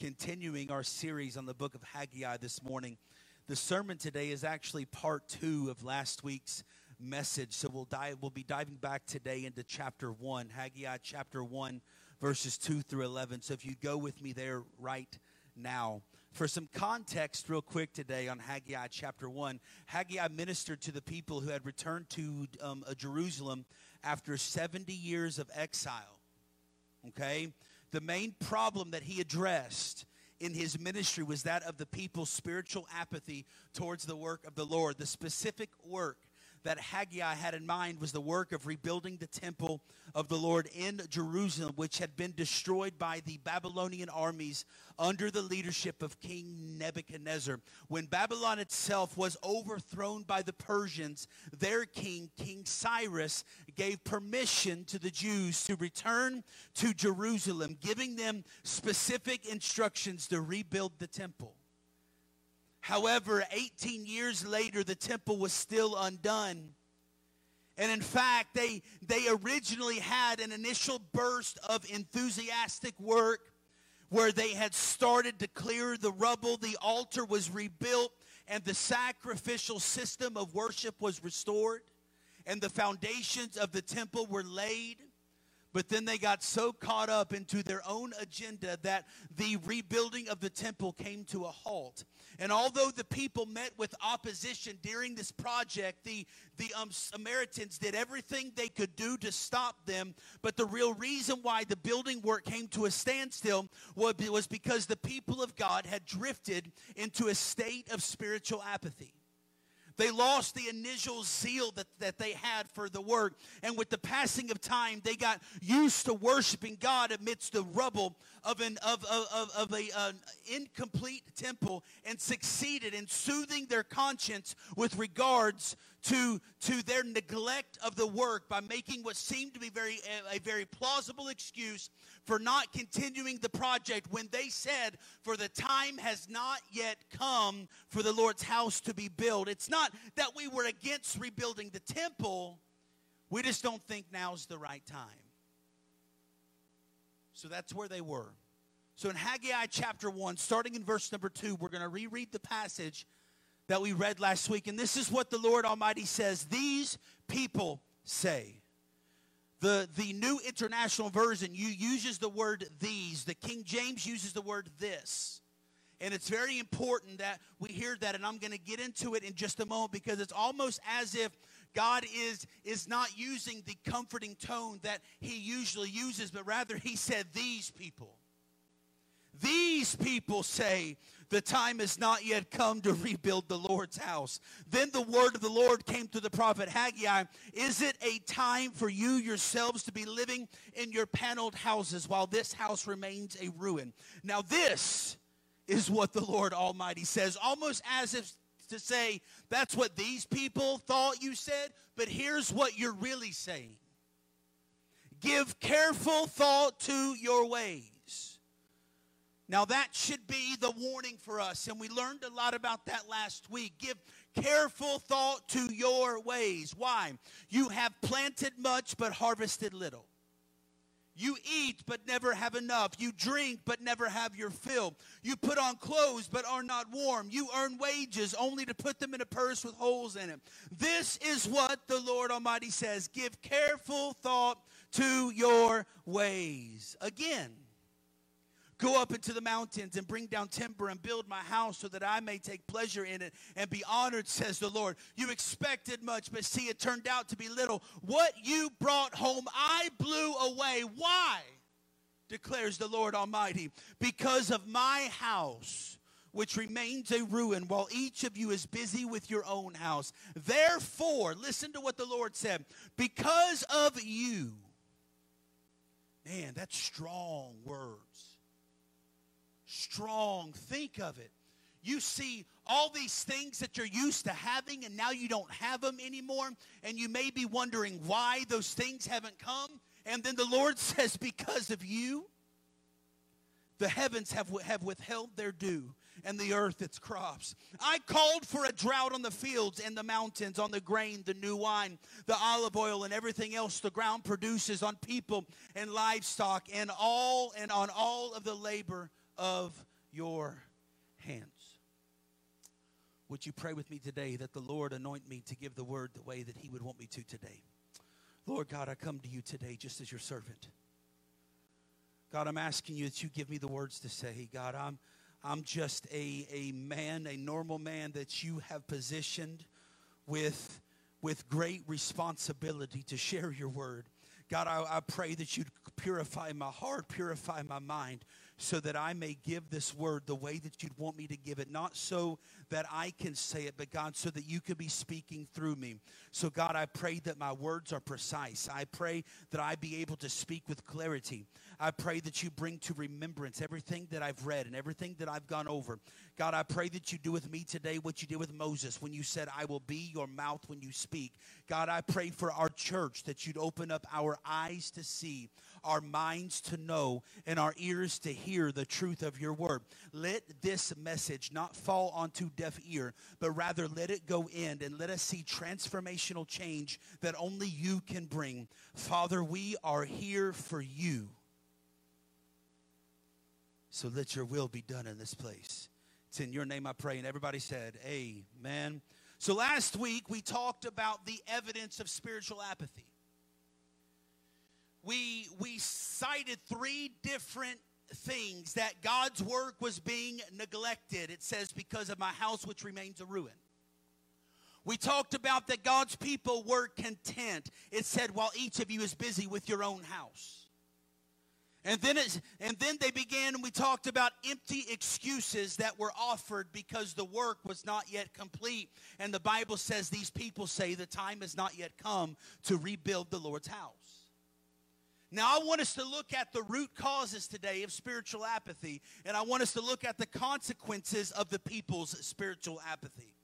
continuing our series on the book of Haggai this morning. The sermon today is actually part two of last week's message. So we'll dive, we'll be diving back today into chapter one, Haggai chapter one, verses two through eleven. So if you go with me there right now. For some context, real quick today on Haggai chapter 1, Haggai ministered to the people who had returned to um, Jerusalem after 70 years of exile. Okay? The main problem that he addressed in his ministry was that of the people's spiritual apathy towards the work of the Lord. The specific work that Haggai had in mind was the work of rebuilding the temple of the Lord in Jerusalem, which had been destroyed by the Babylonian armies under the leadership of King Nebuchadnezzar. When Babylon itself was overthrown by the Persians, their king, King Cyrus, gave permission to the Jews to return to Jerusalem, giving them specific instructions to rebuild the temple. However, 18 years later, the temple was still undone. And in fact, they, they originally had an initial burst of enthusiastic work where they had started to clear the rubble. The altar was rebuilt, and the sacrificial system of worship was restored, and the foundations of the temple were laid. But then they got so caught up into their own agenda that the rebuilding of the temple came to a halt. And although the people met with opposition during this project, the, the um, Samaritans did everything they could do to stop them. But the real reason why the building work came to a standstill was, was because the people of God had drifted into a state of spiritual apathy. They lost the initial zeal that, that they had for the work. And with the passing of time, they got used to worshiping God amidst the rubble of an of, of, of a an incomplete temple and succeeded in soothing their conscience with regards to, to their neglect of the work by making what seemed to be very a, a very plausible excuse for not continuing the project when they said, For the time has not yet come for the Lord's house to be built. It's not that we were against rebuilding the temple, we just don't think now's the right time. So that's where they were. So in Haggai chapter 1, starting in verse number 2, we're going to reread the passage that we read last week. And this is what the Lord Almighty says These people say. The, the New International Version you uses the word these. The King James uses the word this. And it's very important that we hear that, and I'm going to get into it in just a moment because it's almost as if God is, is not using the comforting tone that he usually uses, but rather he said, These people. These people say, the time has not yet come to rebuild the Lord's house. Then the word of the Lord came to the prophet Haggai Is it a time for you yourselves to be living in your paneled houses while this house remains a ruin? Now, this is what the Lord Almighty says, almost as if to say, That's what these people thought you said, but here's what you're really saying. Give careful thought to your ways. Now, that should be the warning for us, and we learned a lot about that last week. Give careful thought to your ways. Why? You have planted much but harvested little. You eat but never have enough. You drink but never have your fill. You put on clothes but are not warm. You earn wages only to put them in a purse with holes in it. This is what the Lord Almighty says Give careful thought to your ways. Again, Go up into the mountains and bring down timber and build my house so that I may take pleasure in it and be honored, says the Lord. You expected much, but see, it turned out to be little. What you brought home, I blew away. Why? declares the Lord Almighty. Because of my house which remains a ruin while each of you is busy with your own house. Therefore, listen to what the Lord said because of you. Man, that's strong words strong. Think of it. You see all these things that you're used to having, and now you don't have them anymore, and you may be wondering why those things haven't come. And then the Lord says, Because of you, the heavens have, have withheld their dew and the earth its crops. I called for a drought on the fields and the mountains, on the grain, the new wine, the olive oil, and everything else the ground produces, on people and livestock, and all and on all of the labor of your hands. Would you pray with me today that the Lord anoint me to give the word the way that He would want me to today? Lord God, I come to you today just as your servant. God, I'm asking you that you give me the words to say. God, I'm, I'm just a, a man, a normal man that you have positioned with, with great responsibility to share your word. God, I, I pray that you'd purify my heart, purify my mind, so that I may give this word the way that you'd want me to give it. Not so that I can say it, but God, so that you could be speaking through me. So, God, I pray that my words are precise. I pray that I be able to speak with clarity. I pray that you bring to remembrance everything that I've read and everything that I've gone over. God, I pray that you do with me today what you did with Moses when you said, I will be your mouth when you speak. God, I pray for our church that you'd open up our eyes to see, our minds to know, and our ears to hear the truth of your word. Let this message not fall onto deaf ear, but rather let it go in and let us see transformational change that only you can bring. Father, we are here for you. So let your will be done in this place. It's in your name I pray. And everybody said, Amen. So last week we talked about the evidence of spiritual apathy. We, we cited three different things that God's work was being neglected. It says, because of my house which remains a ruin. We talked about that God's people were content. It said, while each of you is busy with your own house. And then, it, and then they began, and we talked about empty excuses that were offered because the work was not yet complete. And the Bible says these people say the time has not yet come to rebuild the Lord's house. Now, I want us to look at the root causes today of spiritual apathy, and I want us to look at the consequences of the people's spiritual apathy.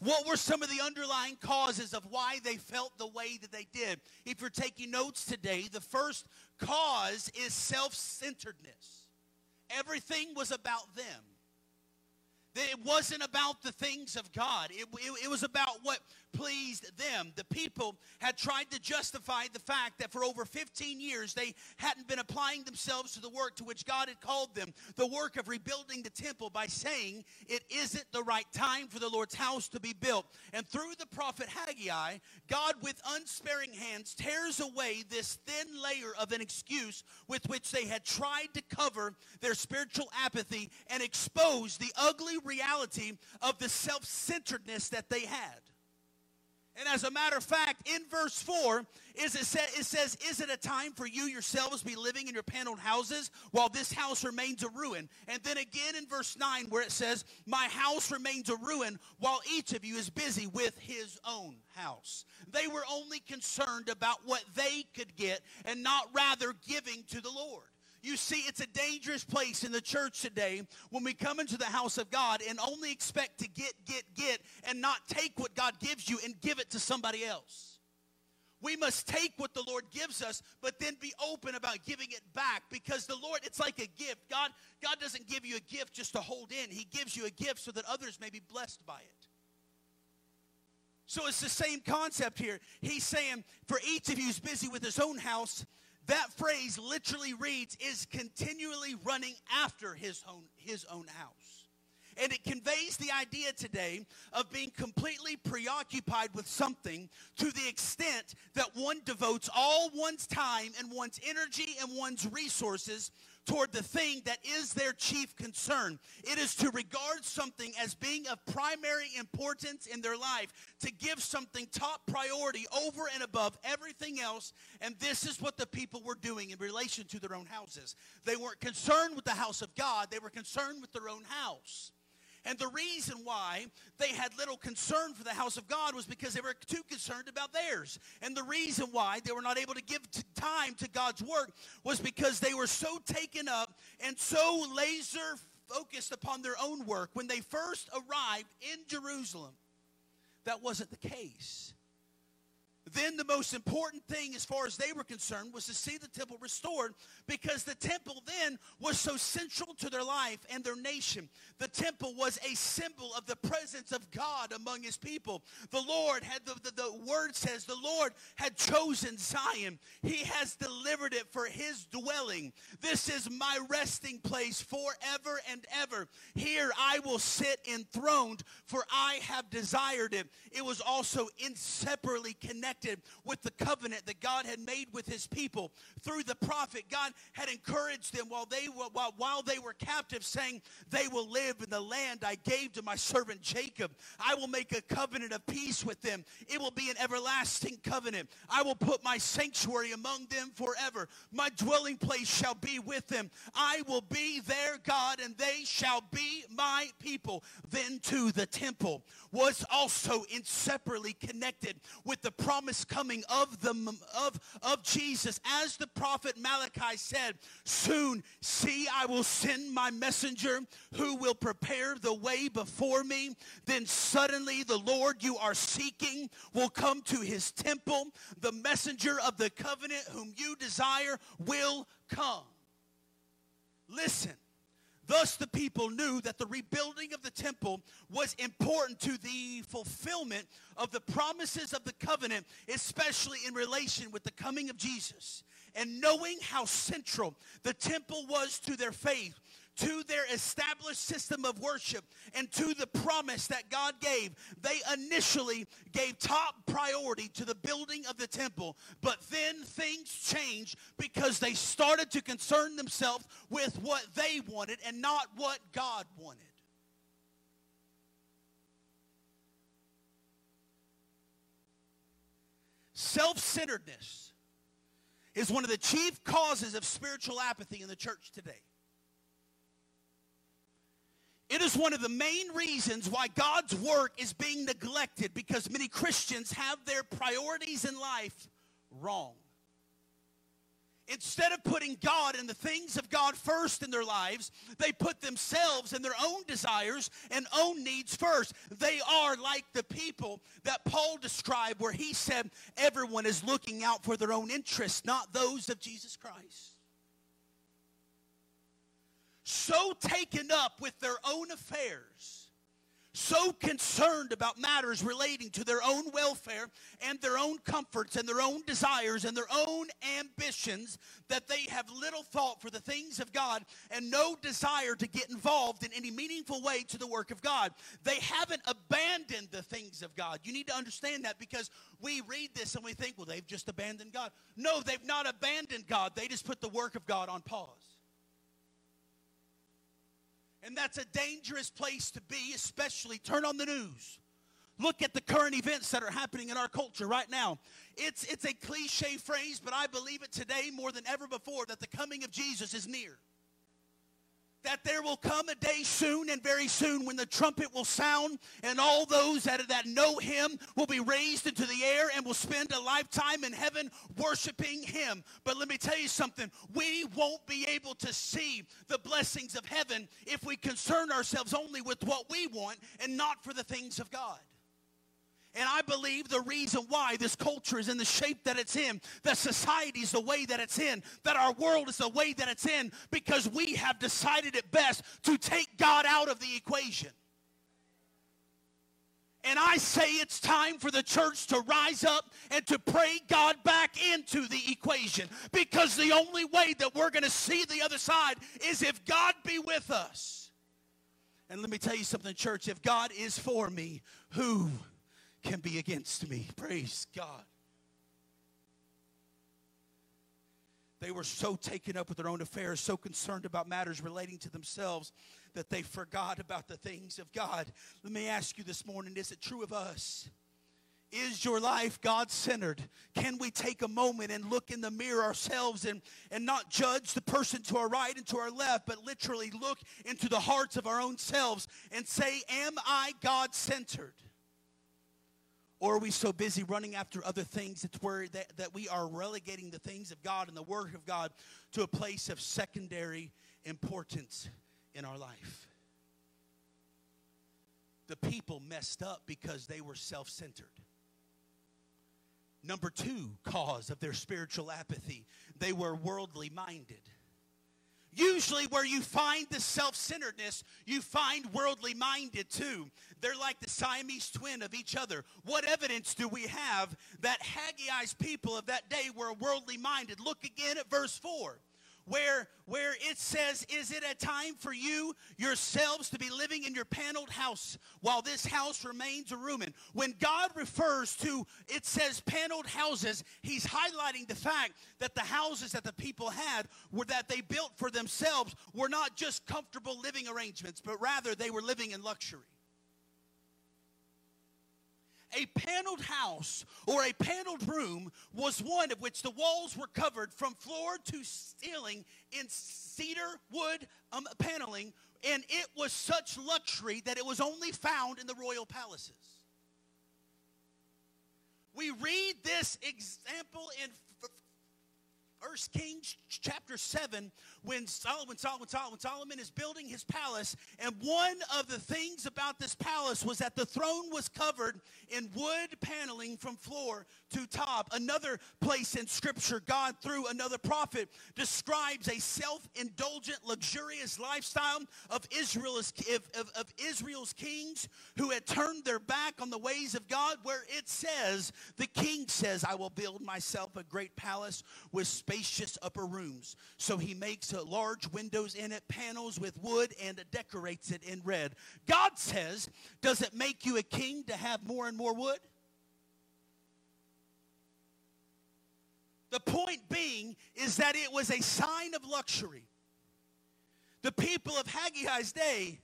What were some of the underlying causes of why they felt the way that they did? If you're taking notes today, the first cause is self centeredness. Everything was about them. It wasn't about the things of God. It, it, it, was about what pleased them. The people had tried to justify the fact that for over 15 years they hadn't been applying themselves to the work to which God had called them, the work of rebuilding the temple, by saying it isn't the right time for the Lord's house to be built. And through the prophet Haggai, God, with unsparing hands, tears away this thin layer of an excuse with which they had tried to cover their spiritual apathy and expose the ugly reality of the self centeredness that they had. As a matter of fact, in verse 4, is it, sa- it says, Is it a time for you yourselves be living in your paneled houses while this house remains a ruin? And then again in verse 9, where it says, My house remains a ruin while each of you is busy with his own house. They were only concerned about what they could get and not rather giving to the Lord. You see, it's a dangerous place in the church today when we come into the house of God and only expect to get, get, get, and not take what God gives you and give it to somebody else. We must take what the Lord gives us, but then be open about giving it back because the Lord, it's like a gift. God, God doesn't give you a gift just to hold in, He gives you a gift so that others may be blessed by it. So it's the same concept here. He's saying, for each of you who's busy with his own house, that phrase literally reads, is continually running after his own, his own house. And it conveys the idea today of being completely preoccupied with something to the extent that one devotes all one's time and one's energy and one's resources toward the thing that is their chief concern. It is to regard something as being of primary importance in their life, to give something top priority over and above everything else. And this is what the people were doing in relation to their own houses. They weren't concerned with the house of God, they were concerned with their own house. And the reason why they had little concern for the house of God was because they were too concerned about theirs. And the reason why they were not able to give time to God's work was because they were so taken up and so laser focused upon their own work. When they first arrived in Jerusalem, that wasn't the case. Then the most important thing as far as they were concerned was to see the temple restored because the temple then was so central to their life and their nation. The temple was a symbol of the presence of God among his people. The Lord had, the, the, the word says, the Lord had chosen Zion. He has delivered it for his dwelling. This is my resting place forever and ever. Here I will sit enthroned, for I have desired it. It was also inseparably connected with the covenant that God had made with his people through the prophet. God had encouraged them while they were while, while they were captive, saying, They will live in the land I gave to my servant Jacob. I will make a covenant of peace with them. It will be an everlasting covenant. I will put my sanctuary among them forever. My dwelling place shall be with them. I will be their God, and they shall be my people. Then to the temple was also inseparably connected with the promise coming of the of, of Jesus. As the prophet Malachi said, soon see I will send my messenger who will prepare the way before me. Then suddenly the Lord you are seeking will come to his temple. The messenger of the covenant whom you desire will come. Listen. Thus, the people knew that the rebuilding of the temple was important to the fulfillment of the promises of the covenant, especially in relation with the coming of Jesus. And knowing how central the temple was to their faith, to their established system of worship and to the promise that God gave, they initially gave top priority to the building of the temple. But then things changed because they started to concern themselves with what they wanted and not what God wanted. Self centeredness is one of the chief causes of spiritual apathy in the church today. It is one of the main reasons why God's work is being neglected because many Christians have their priorities in life wrong. Instead of putting God and the things of God first in their lives, they put themselves and their own desires and own needs first. They are like the people that Paul described, where he said, Everyone is looking out for their own interests, not those of Jesus Christ so taken up with their own affairs, so concerned about matters relating to their own welfare and their own comforts and their own desires and their own ambitions that they have little thought for the things of God and no desire to get involved in any meaningful way to the work of God. They haven't abandoned the things of God. You need to understand that because we read this and we think, well, they've just abandoned God. No, they've not abandoned God. They just put the work of God on pause. And that's a dangerous place to be, especially turn on the news. Look at the current events that are happening in our culture right now. It's, it's a cliche phrase, but I believe it today more than ever before that the coming of Jesus is near that there will come a day soon and very soon when the trumpet will sound and all those that, that know him will be raised into the air and will spend a lifetime in heaven worshiping him. But let me tell you something. We won't be able to see the blessings of heaven if we concern ourselves only with what we want and not for the things of God. And I believe the reason why this culture is in the shape that it's in, that society is the way that it's in, that our world is the way that it's in, because we have decided it best to take God out of the equation. And I say it's time for the church to rise up and to pray God back into the equation. Because the only way that we're going to see the other side is if God be with us. And let me tell you something, church. If God is for me, who can be against me. Praise God. They were so taken up with their own affairs, so concerned about matters relating to themselves that they forgot about the things of God. Let me ask you this morning is it true of us? Is your life God centered? Can we take a moment and look in the mirror ourselves and, and not judge the person to our right and to our left, but literally look into the hearts of our own selves and say, Am I God centered? Or are we so busy running after other things that, where that, that we are relegating the things of God and the work of God to a place of secondary importance in our life? The people messed up because they were self centered. Number two cause of their spiritual apathy, they were worldly minded. Usually, where you find the self centeredness, you find worldly minded too. They're like the Siamese twin of each other. What evidence do we have that Haggai's people of that day were worldly minded? Look again at verse 4 where, where it says, Is it a time for you yourselves to be living in your paneled house while this house remains a ruin? When God refers to, it says paneled houses, he's highlighting the fact that the houses that the people had were that they built for themselves were not just comfortable living arrangements, but rather they were living in luxury. A paneled house or a paneled room was one of which the walls were covered from floor to ceiling in cedar wood um, paneling, and it was such luxury that it was only found in the royal palaces. We read this example in First Kings chapter 7, when Solomon, Solomon, Solomon, Solomon is building his palace, and one of the things about this palace was that the throne was covered in wood paneling from floor to top. Another place in Scripture, God, through another prophet, describes a self-indulgent, luxurious lifestyle of Israel's, of, of Israel's kings who had turned their back on the ways of God, where it says, the king says, I will build myself a great palace with spacious upper rooms. So he makes uh, large windows in it, panels with wood, and decorates it in red. God says, Does it make you a king to have more and more wood? The point being is that it was a sign of luxury. The people of Haggai's day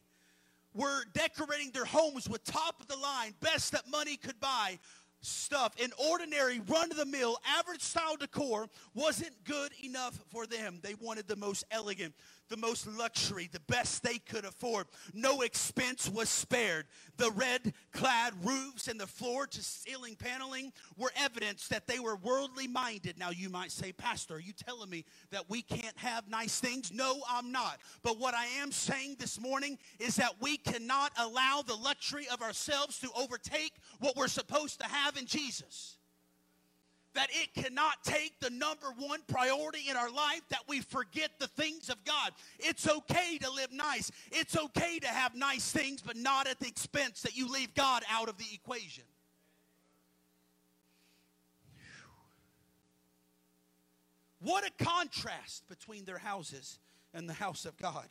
were decorating their homes with top of the line, best that money could buy, stuff in ordinary, run of the mill, average style decor wasn't good enough for them. They wanted the most elegant, the most luxury, the best they could afford. No expense was spared. The red clad roofs and the floor to ceiling paneling were evidence that they were worldly minded. Now, you might say, Pastor, are you telling me that we can't have nice things? No, I'm not. But what I am saying this morning is that we cannot allow the luxury of ourselves to overtake what we're supposed to have in Jesus that it cannot take the number one priority in our life that we forget the things of God. It's okay to live nice. It's okay to have nice things, but not at the expense that you leave God out of the equation. What a contrast between their houses and the house of God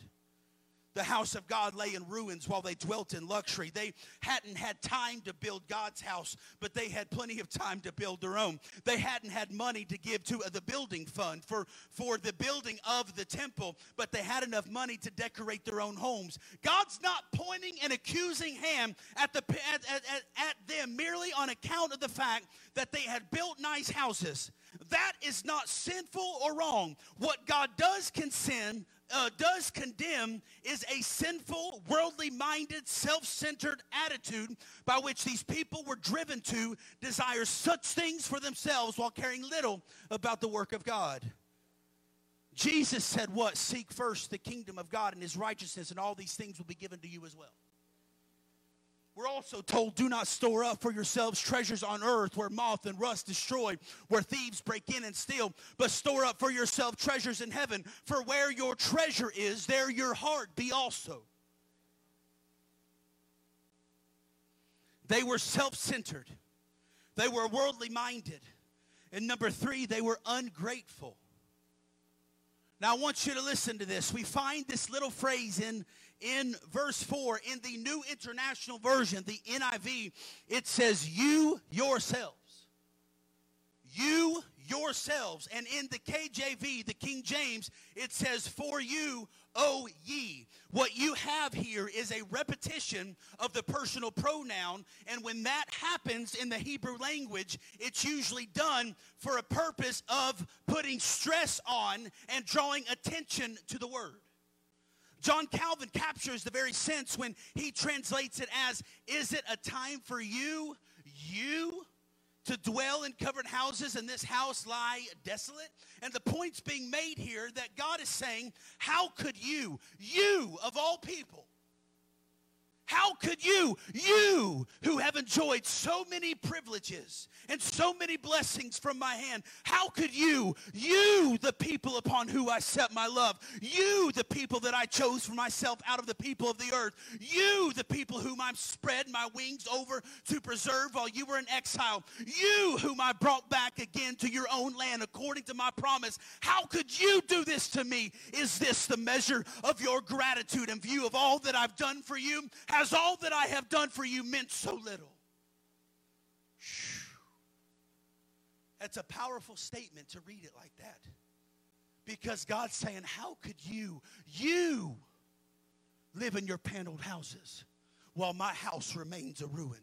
the house of God lay in ruins while they dwelt in luxury. They hadn't had time to build God's house, but they had plenty of time to build their own. They hadn't had money to give to the building fund for, for the building of the temple, but they had enough money to decorate their own homes. God's not pointing an accusing hand at, the, at, at, at them merely on account of the fact that they had built nice houses. That is not sinful or wrong. What God does consent uh, does condemn is a sinful, worldly minded, self centered attitude by which these people were driven to desire such things for themselves while caring little about the work of God. Jesus said, What? Seek first the kingdom of God and his righteousness, and all these things will be given to you as well. We're also told, do not store up for yourselves treasures on earth where moth and rust destroy, where thieves break in and steal, but store up for yourself treasures in heaven. For where your treasure is, there your heart be also. They were self centered, they were worldly minded. And number three, they were ungrateful. Now, I want you to listen to this. We find this little phrase in in verse 4 in the New International Version, the NIV, it says, You yourselves. You yourselves. And in the KJV, the King James, it says, For you, O ye. What you have here is a repetition of the personal pronoun. And when that happens in the Hebrew language, it's usually done for a purpose of putting stress on and drawing attention to the word. John Calvin captures the very sense when he translates it as, Is it a time for you, you, to dwell in covered houses and this house lie desolate? And the point's being made here that God is saying, How could you, you of all people, How could you, you who have enjoyed so many privileges and so many blessings from my hand, how could you, you, the people upon who I set my love, you, the people that I chose for myself out of the people of the earth, you, the people whom I've spread my wings over to preserve while you were in exile, you, whom I brought back again to your own land according to my promise, how could you do this to me? Is this the measure of your gratitude in view of all that I've done for you? Has all that I have done for you meant so little? That's a powerful statement to read it like that. Because God's saying, How could you, you, live in your paneled houses while my house remains a ruin?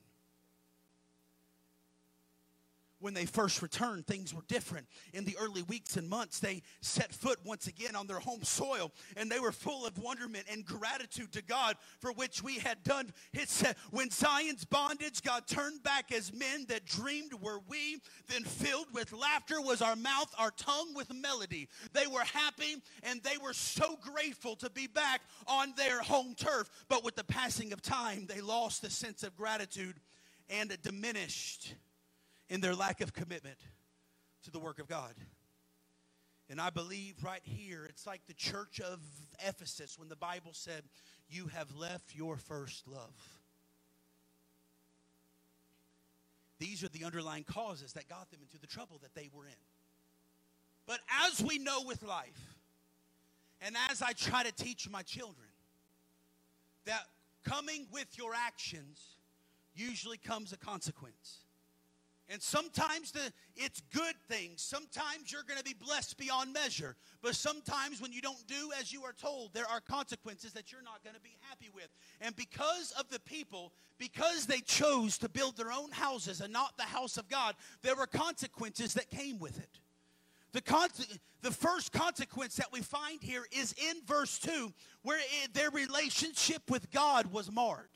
When they first returned, things were different. In the early weeks and months, they set foot once again on their home soil, and they were full of wonderment and gratitude to God for which we had done. It said, when Zion's bondage, God turned back as men that dreamed were we, then filled with laughter was our mouth, our tongue with melody. They were happy and they were so grateful to be back on their home turf. But with the passing of time, they lost the sense of gratitude and it diminished in their lack of commitment to the work of God. And I believe right here, it's like the church of Ephesus when the Bible said, You have left your first love. These are the underlying causes that got them into the trouble that they were in. But as we know with life, and as I try to teach my children, that coming with your actions usually comes a consequence. And sometimes the, it's good things. Sometimes you're going to be blessed beyond measure. But sometimes when you don't do as you are told, there are consequences that you're not going to be happy with. And because of the people, because they chose to build their own houses and not the house of God, there were consequences that came with it. The, con- the first consequence that we find here is in verse 2, where it, their relationship with God was marred.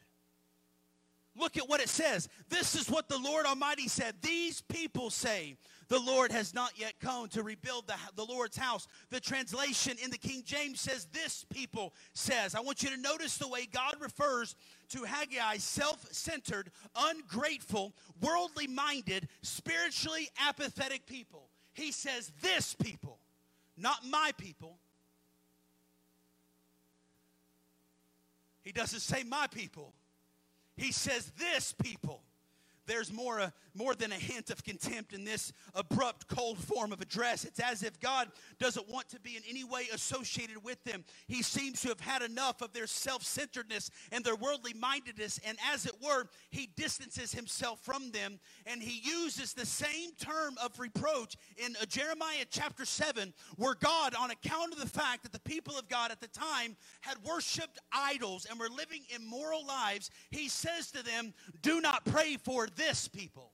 Look at what it says. This is what the Lord Almighty said. These people say, the Lord has not yet come to rebuild the, the Lord's house. The translation in the King James says, This people says. I want you to notice the way God refers to Haggai self centered, ungrateful, worldly minded, spiritually apathetic people. He says, This people, not my people. He doesn't say my people. He says, This people there's more, more than a hint of contempt in this abrupt, cold form of address. It's as if God doesn't want to be in any way associated with them. He seems to have had enough of their self centeredness and their worldly mindedness, and as it were, he distances himself from them. And he uses the same term of reproach in uh, Jeremiah chapter 7, where God, on account of the fact that the people of God at the time had worshiped idols and were living immoral lives, he says to them, Do not pray for this people,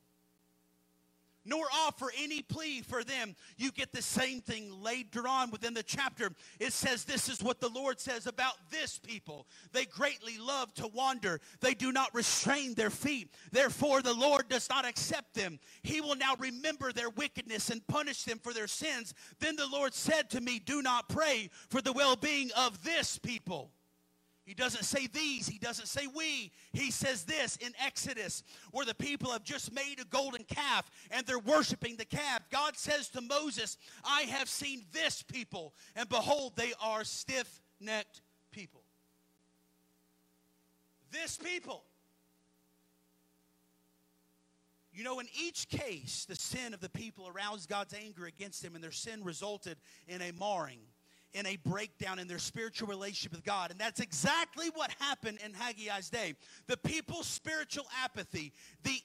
nor offer any plea for them. You get the same thing later on within the chapter. It says, This is what the Lord says about this people. They greatly love to wander, they do not restrain their feet. Therefore, the Lord does not accept them. He will now remember their wickedness and punish them for their sins. Then the Lord said to me, Do not pray for the well being of this people he doesn't say these, he doesn't say we. He says this in Exodus, where the people have just made a golden calf and they're worshiping the calf. God says to Moses, I have seen this people, and behold, they are stiff necked people. This people. You know, in each case, the sin of the people aroused God's anger against them, and their sin resulted in a marring in a breakdown in their spiritual relationship with God. And that's exactly what happened in Haggai's day. The people's spiritual apathy, the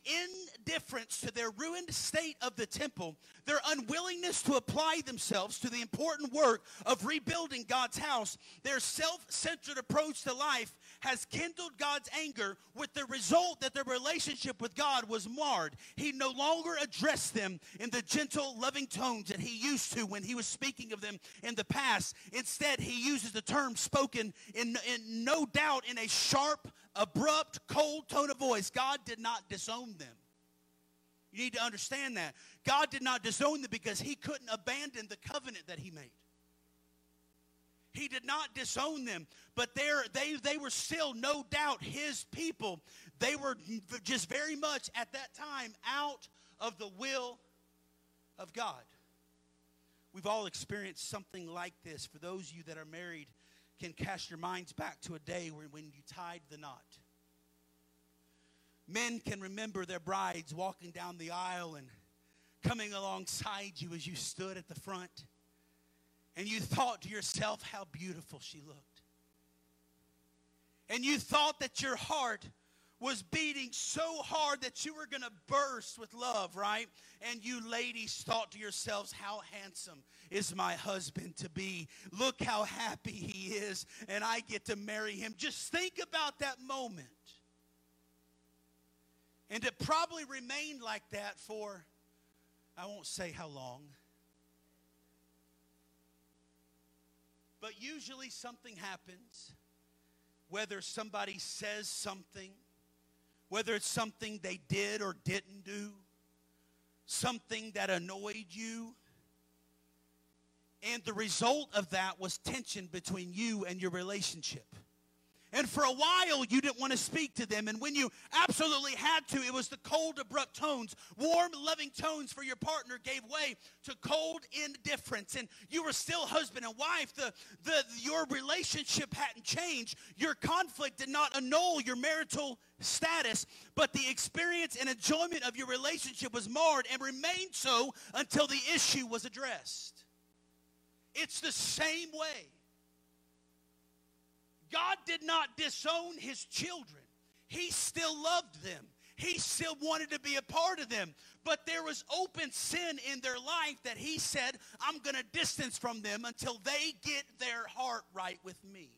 indifference to their ruined state of the temple, their unwillingness to apply themselves to the important work of rebuilding God's house, their self centered approach to life has kindled God's anger with the result that their relationship with God was marred. He no longer addressed them in the gentle, loving tones that he used to when he was speaking of them in the past. Instead, he uses the term spoken in, in no doubt in a sharp, abrupt, cold tone of voice. God did not disown them. You need to understand that. God did not disown them because he couldn't abandon the covenant that he made. He did not disown them, but they, they were still, no doubt, his people. They were just very much at that time out of the will of God. We've all experienced something like this. For those of you that are married, can cast your minds back to a day when, when you tied the knot. Men can remember their brides walking down the aisle and coming alongside you as you stood at the front and you thought to yourself how beautiful she looked. And you thought that your heart was beating so hard that you were going to burst with love, right? And you ladies thought to yourselves, how handsome is my husband to be? Look how happy he is, and I get to marry him. Just think about that moment. And it probably remained like that for, I won't say how long. But usually something happens, whether somebody says something, whether it's something they did or didn't do, something that annoyed you. And the result of that was tension between you and your relationship. And for a while, you didn't want to speak to them. And when you absolutely had to, it was the cold, abrupt tones. Warm, loving tones for your partner gave way to cold indifference. And you were still husband and wife. The, the, your relationship hadn't changed. Your conflict did not annul your marital status, but the experience and enjoyment of your relationship was marred and remained so until the issue was addressed. It's the same way God did not disown his children. He still loved them. He still wanted to be a part of them. But there was open sin in their life that he said, I'm going to distance from them until they get their heart right with me.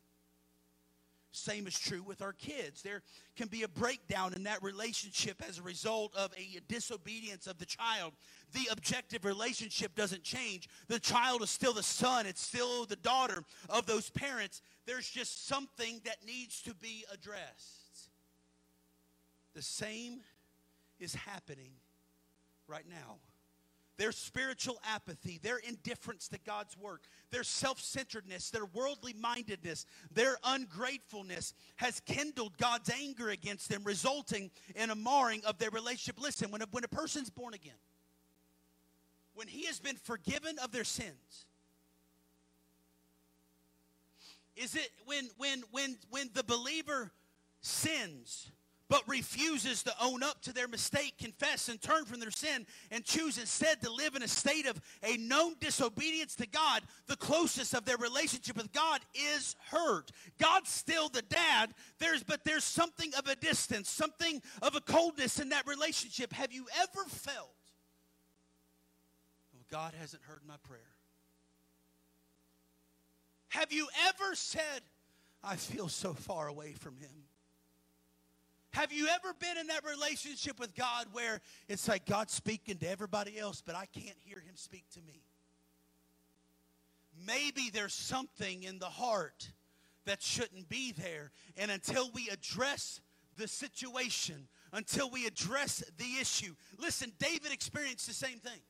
Same is true with our kids. There can be a breakdown in that relationship as a result of a disobedience of the child. The objective relationship doesn't change. The child is still the son, it's still the daughter of those parents. There's just something that needs to be addressed. The same is happening right now their spiritual apathy, their indifference to God's work, their self centeredness, their worldly mindedness, their ungratefulness has kindled God's anger against them, resulting in a marring of their relationship. Listen, when a, when a person's born again, when he has been forgiven of their sins, is it when when when when the believer sins but refuses to own up to their mistake, confess, and turn from their sin, and choose instead to live in a state of a known disobedience to God, the closest of their relationship with God is hurt. God's still the dad, there's but there's something of a distance, something of a coldness in that relationship. Have you ever felt, oh, God hasn't heard my prayer? Have you ever said, I feel so far away from him? Have you ever been in that relationship with God where it's like God's speaking to everybody else, but I can't hear him speak to me? Maybe there's something in the heart that shouldn't be there. And until we address the situation, until we address the issue, listen, David experienced the same thing.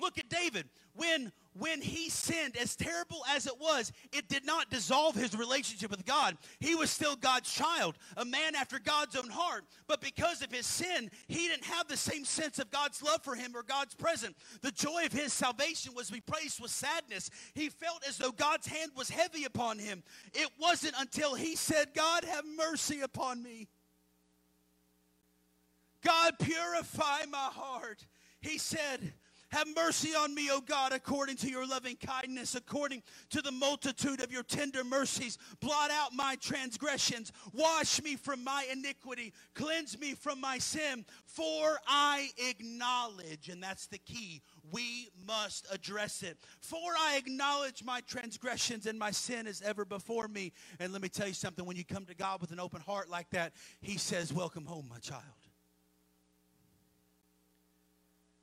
Look at David. When when he sinned, as terrible as it was, it did not dissolve his relationship with God. He was still God's child, a man after God's own heart. But because of his sin, he didn't have the same sense of God's love for him or God's presence. The joy of his salvation was replaced with sadness. He felt as though God's hand was heavy upon him. It wasn't until he said, God, have mercy upon me. God, purify my heart. He said, have mercy on me, O God, according to your loving kindness, according to the multitude of your tender mercies. Blot out my transgressions. Wash me from my iniquity. Cleanse me from my sin. For I acknowledge, and that's the key, we must address it. For I acknowledge my transgressions and my sin is ever before me. And let me tell you something when you come to God with an open heart like that, He says, Welcome home, my child.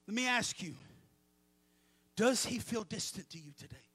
Let me ask you does he feel distant to you today?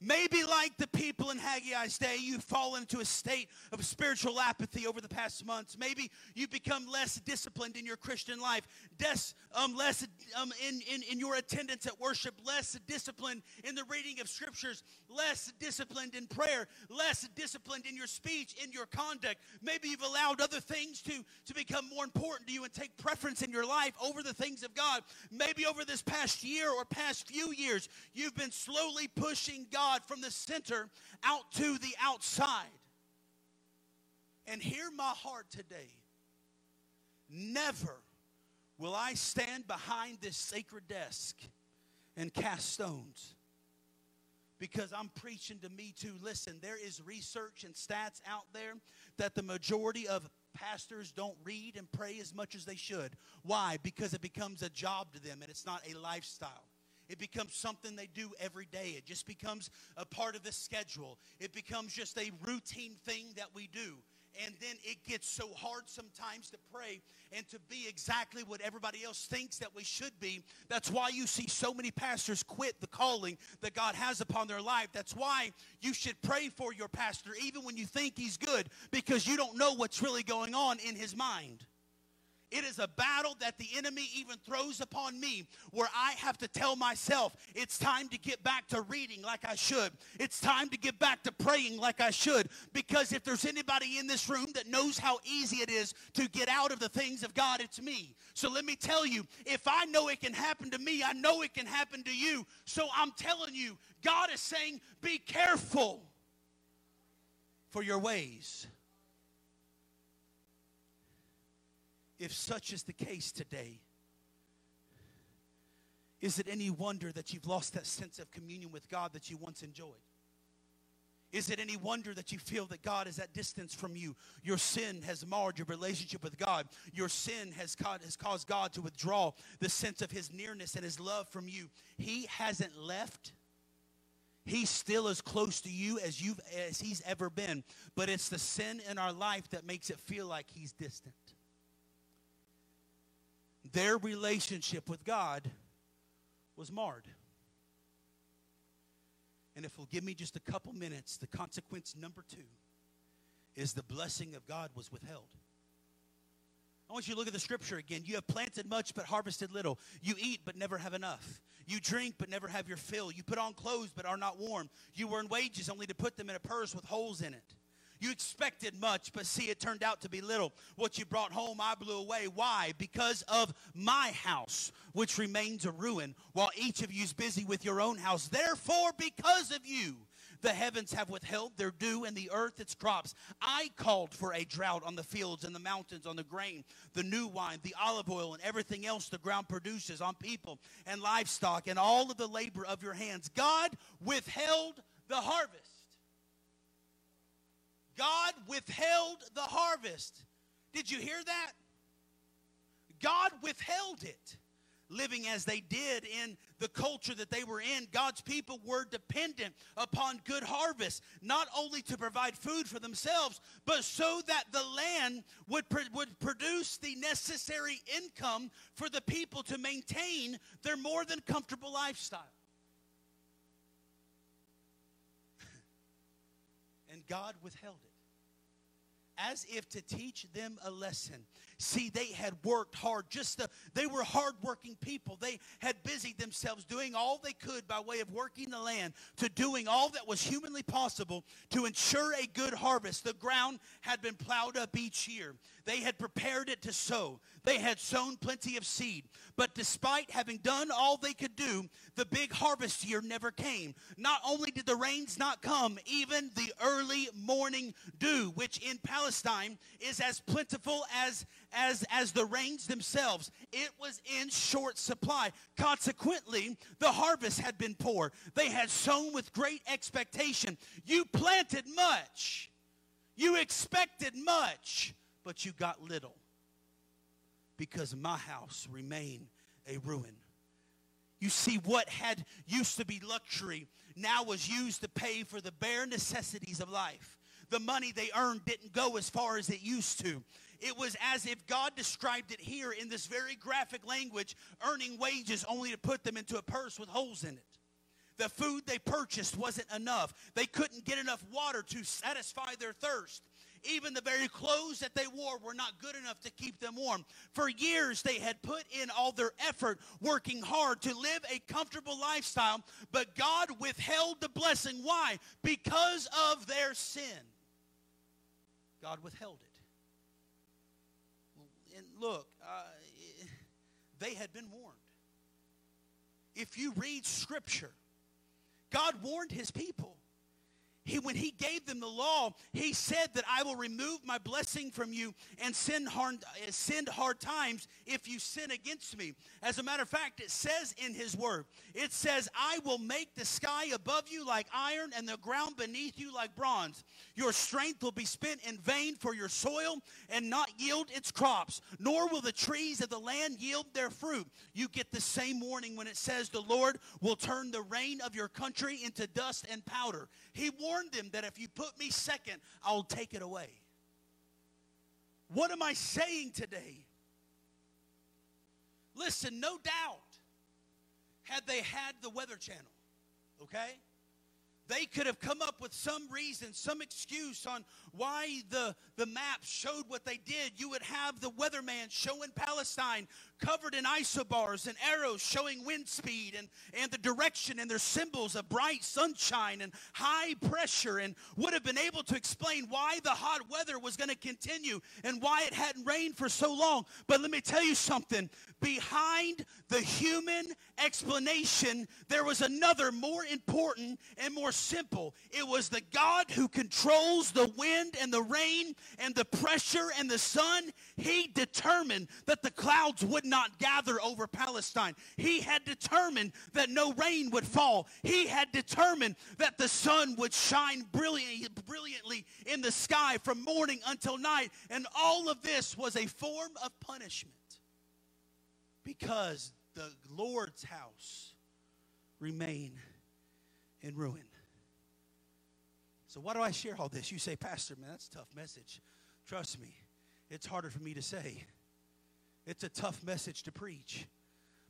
Maybe like the people in Haggai's day, you've fallen into a state of spiritual apathy over the past months. Maybe you've become less disciplined in your Christian life, des- um, less um, in, in, in your attendance at worship, less disciplined in the reading of scriptures, less disciplined in prayer, less disciplined in your speech, in your conduct. Maybe you've allowed other things to, to become more important to you and take preference in your life over the things of God. Maybe over this past year or past few years, you've been slowly pushing God God from the center out to the outside. And hear my heart today. Never will I stand behind this sacred desk and cast stones because I'm preaching to me too. Listen, there is research and stats out there that the majority of pastors don't read and pray as much as they should. Why? Because it becomes a job to them and it's not a lifestyle. It becomes something they do every day. It just becomes a part of the schedule. It becomes just a routine thing that we do. And then it gets so hard sometimes to pray and to be exactly what everybody else thinks that we should be. That's why you see so many pastors quit the calling that God has upon their life. That's why you should pray for your pastor even when you think he's good because you don't know what's really going on in his mind. It is a battle that the enemy even throws upon me where I have to tell myself it's time to get back to reading like I should. It's time to get back to praying like I should. Because if there's anybody in this room that knows how easy it is to get out of the things of God, it's me. So let me tell you if I know it can happen to me, I know it can happen to you. So I'm telling you, God is saying, be careful for your ways. If such is the case today, is it any wonder that you've lost that sense of communion with God that you once enjoyed? Is it any wonder that you feel that God is at distance from you? Your sin has marred your relationship with God. Your sin has caused, has caused God to withdraw the sense of his nearness and his love from you. He hasn't left. He's still as close to you as you've as he's ever been, but it's the sin in our life that makes it feel like he's distant their relationship with God was marred. And if you'll give me just a couple minutes, the consequence number two is the blessing of God was withheld. I want you to look at the scripture again. You have planted much but harvested little. You eat but never have enough. You drink but never have your fill. You put on clothes but are not warm. You earn wages only to put them in a purse with holes in it. You expected much, but see, it turned out to be little. What you brought home, I blew away. Why? Because of my house, which remains a ruin, while each of you is busy with your own house. Therefore, because of you, the heavens have withheld their dew and the earth its crops. I called for a drought on the fields and the mountains, on the grain, the new wine, the olive oil, and everything else the ground produces, on people and livestock, and all of the labor of your hands. God withheld the harvest. God withheld the harvest. Did you hear that? God withheld it. Living as they did in the culture that they were in, God's people were dependent upon good harvest, not only to provide food for themselves, but so that the land would, would produce the necessary income for the people to maintain their more than comfortable lifestyle. and God withheld it as if to teach them a lesson. See, they had worked hard. Just the, they were hardworking people. They had busied themselves doing all they could by way of working the land to doing all that was humanly possible to ensure a good harvest. The ground had been plowed up each year. They had prepared it to sow. They had sown plenty of seed. But despite having done all they could do, the big harvest year never came. Not only did the rains not come, even the early morning dew, which in Palestine is as plentiful as, as, as the rains themselves, it was in short supply. Consequently, the harvest had been poor. They had sown with great expectation. You planted much, you expected much but you got little because my house remained a ruin. You see, what had used to be luxury now was used to pay for the bare necessities of life. The money they earned didn't go as far as it used to. It was as if God described it here in this very graphic language earning wages only to put them into a purse with holes in it. The food they purchased wasn't enough. They couldn't get enough water to satisfy their thirst. Even the very clothes that they wore were not good enough to keep them warm. For years, they had put in all their effort working hard to live a comfortable lifestyle, but God withheld the blessing. Why? Because of their sin. God withheld it. And look, uh, they had been warned. If you read Scripture, God warned his people he, when he gave them the law, he said that I will remove my blessing from you and send hard, uh, send hard times if you sin against me. As a matter of fact, it says in his word, it says, I will make the sky above you like iron and the ground beneath you like bronze. Your strength will be spent in vain for your soil and not yield its crops, nor will the trees of the land yield their fruit. You get the same warning when it says the Lord will turn the rain of your country into dust and powder. He warned them that if you put me second, I'll take it away. What am I saying today? Listen, no doubt, had they had the Weather Channel, okay? They could have come up with some reason, some excuse on why the, the maps showed what they did. You would have the weatherman showing Palestine covered in isobars and arrows showing wind speed and, and the direction and their symbols of bright sunshine and high pressure and would have been able to explain why the hot weather was going to continue and why it hadn't rained for so long. But let me tell you something. Behind the human explanation, there was another more important and more simple. It was the God who controls the wind and the rain and the pressure and the sun. He determined that the clouds would not gather over Palestine. He had determined that no rain would fall. He had determined that the sun would shine brilliantly, brilliantly in the sky from morning until night. And all of this was a form of punishment because the Lord's house remained in ruin. So, why do I share all this? You say, Pastor, man, that's a tough message. Trust me, it's harder for me to say. It's a tough message to preach.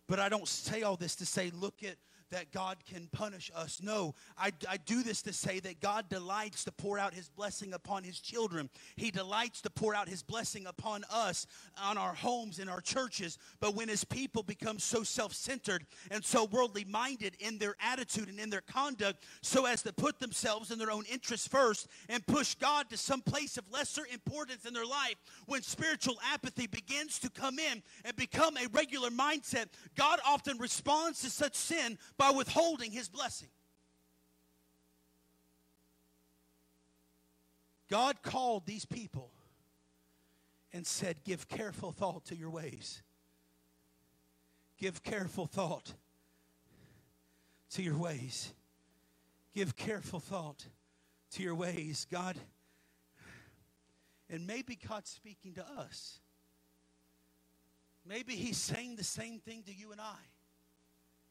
But I don't say all this to say, look at that God can punish us. No, I, I do this to say that God delights to pour out his blessing upon his children. He delights to pour out his blessing upon us, on our homes, in our churches. But when his people become so self centered and so worldly minded in their attitude and in their conduct, so as to put themselves in their own interests first and push God to some place of lesser importance in their life, when spiritual apathy begins to come in and become a regular mindset, God often responds to such sin by withholding his blessing. God called these people and said, Give careful thought to your ways. Give careful thought to your ways. Give careful thought to your ways. God, and maybe God's speaking to us. Maybe He's saying the same thing to you and I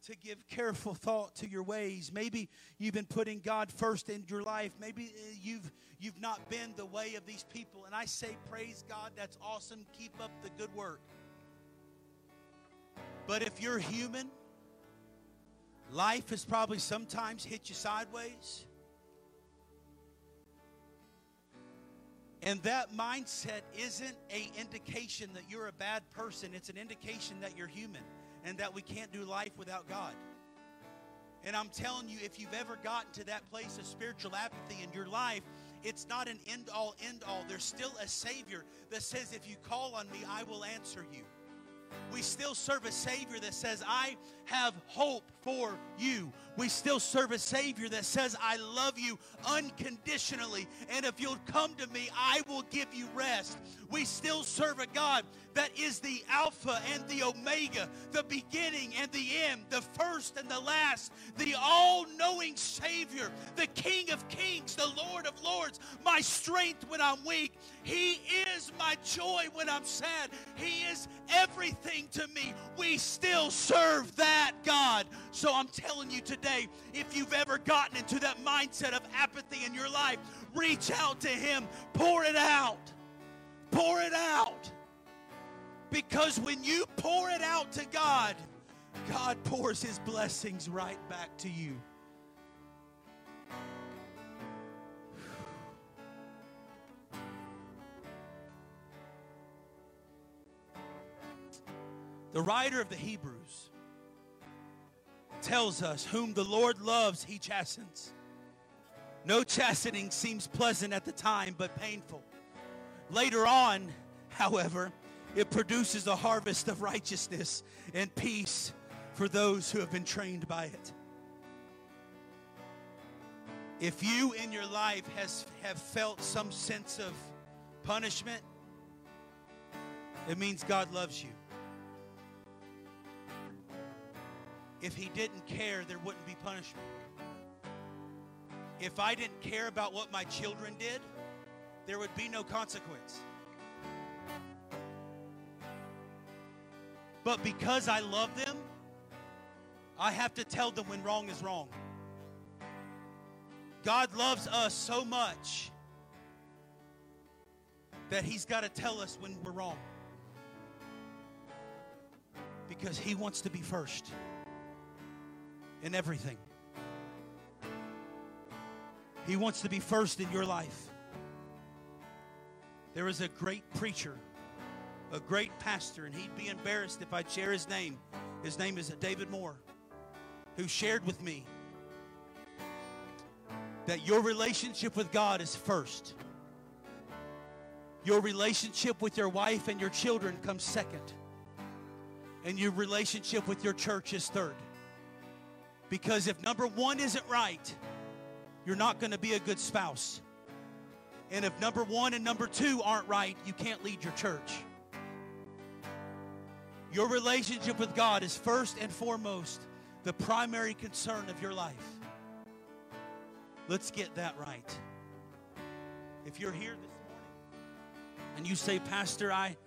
to give careful thought to your ways. Maybe you've been putting God first in your life. Maybe uh, you've you've not been the way of these people. And I say, praise God, that's awesome. Keep up the good work. But if you're human, life has probably sometimes hit you sideways. And that mindset isn't a indication that you're a bad person. It's an indication that you're human and that we can't do life without God. And I'm telling you, if you've ever gotten to that place of spiritual apathy in your life, it's not an end all, end all. There's still a Savior that says, if you call on me, I will answer you. We still serve a Savior that says, I have hope for you. We still serve a Savior that says, I love you unconditionally. And if you'll come to me, I will give you rest. We still serve a God that is the Alpha and the Omega, the beginning and the end, the first and the last, the all knowing Savior, the King of Kings, the Lord of Lords, my strength when I'm weak. He is my joy when I'm sad. He is everything to me. We still serve that God. So I'm telling you today, if you've ever gotten into that mindset of apathy in your life, reach out to Him, pour it out. Pour it out. Because when you pour it out to God, God pours his blessings right back to you. The writer of the Hebrews tells us, Whom the Lord loves, he chastens. No chastening seems pleasant at the time, but painful. Later on, however, it produces a harvest of righteousness and peace for those who have been trained by it. If you in your life has have felt some sense of punishment, it means God loves you. If he didn't care, there wouldn't be punishment. If I didn't care about what my children did, there would be no consequence. But because I love them, I have to tell them when wrong is wrong. God loves us so much that He's got to tell us when we're wrong. Because He wants to be first in everything. He wants to be first in your life. There is a great preacher, a great pastor, and he'd be embarrassed if I'd share his name. His name is David Moore, who shared with me that your relationship with God is first. Your relationship with your wife and your children comes second. And your relationship with your church is third. Because if number one isn't right, you're not going to be a good spouse. And if number one and number two aren't right, you can't lead your church. Your relationship with God is first and foremost the primary concern of your life. Let's get that right. If you're here this morning and you say, Pastor, I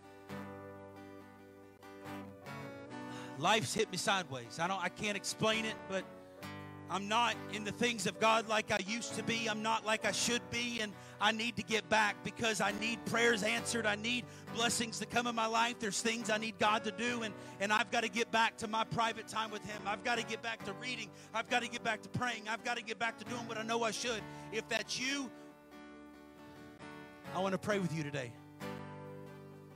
life's hit me sideways. I don't I can't explain it, but I'm not in the things of God like I used to be. I'm not like I should be, and I need to get back because I need prayers answered. I need blessings to come in my life. There's things I need God to do, and, and I've got to get back to my private time with Him. I've got to get back to reading. I've got to get back to praying. I've got to get back to doing what I know I should. If that's you, I want to pray with you today.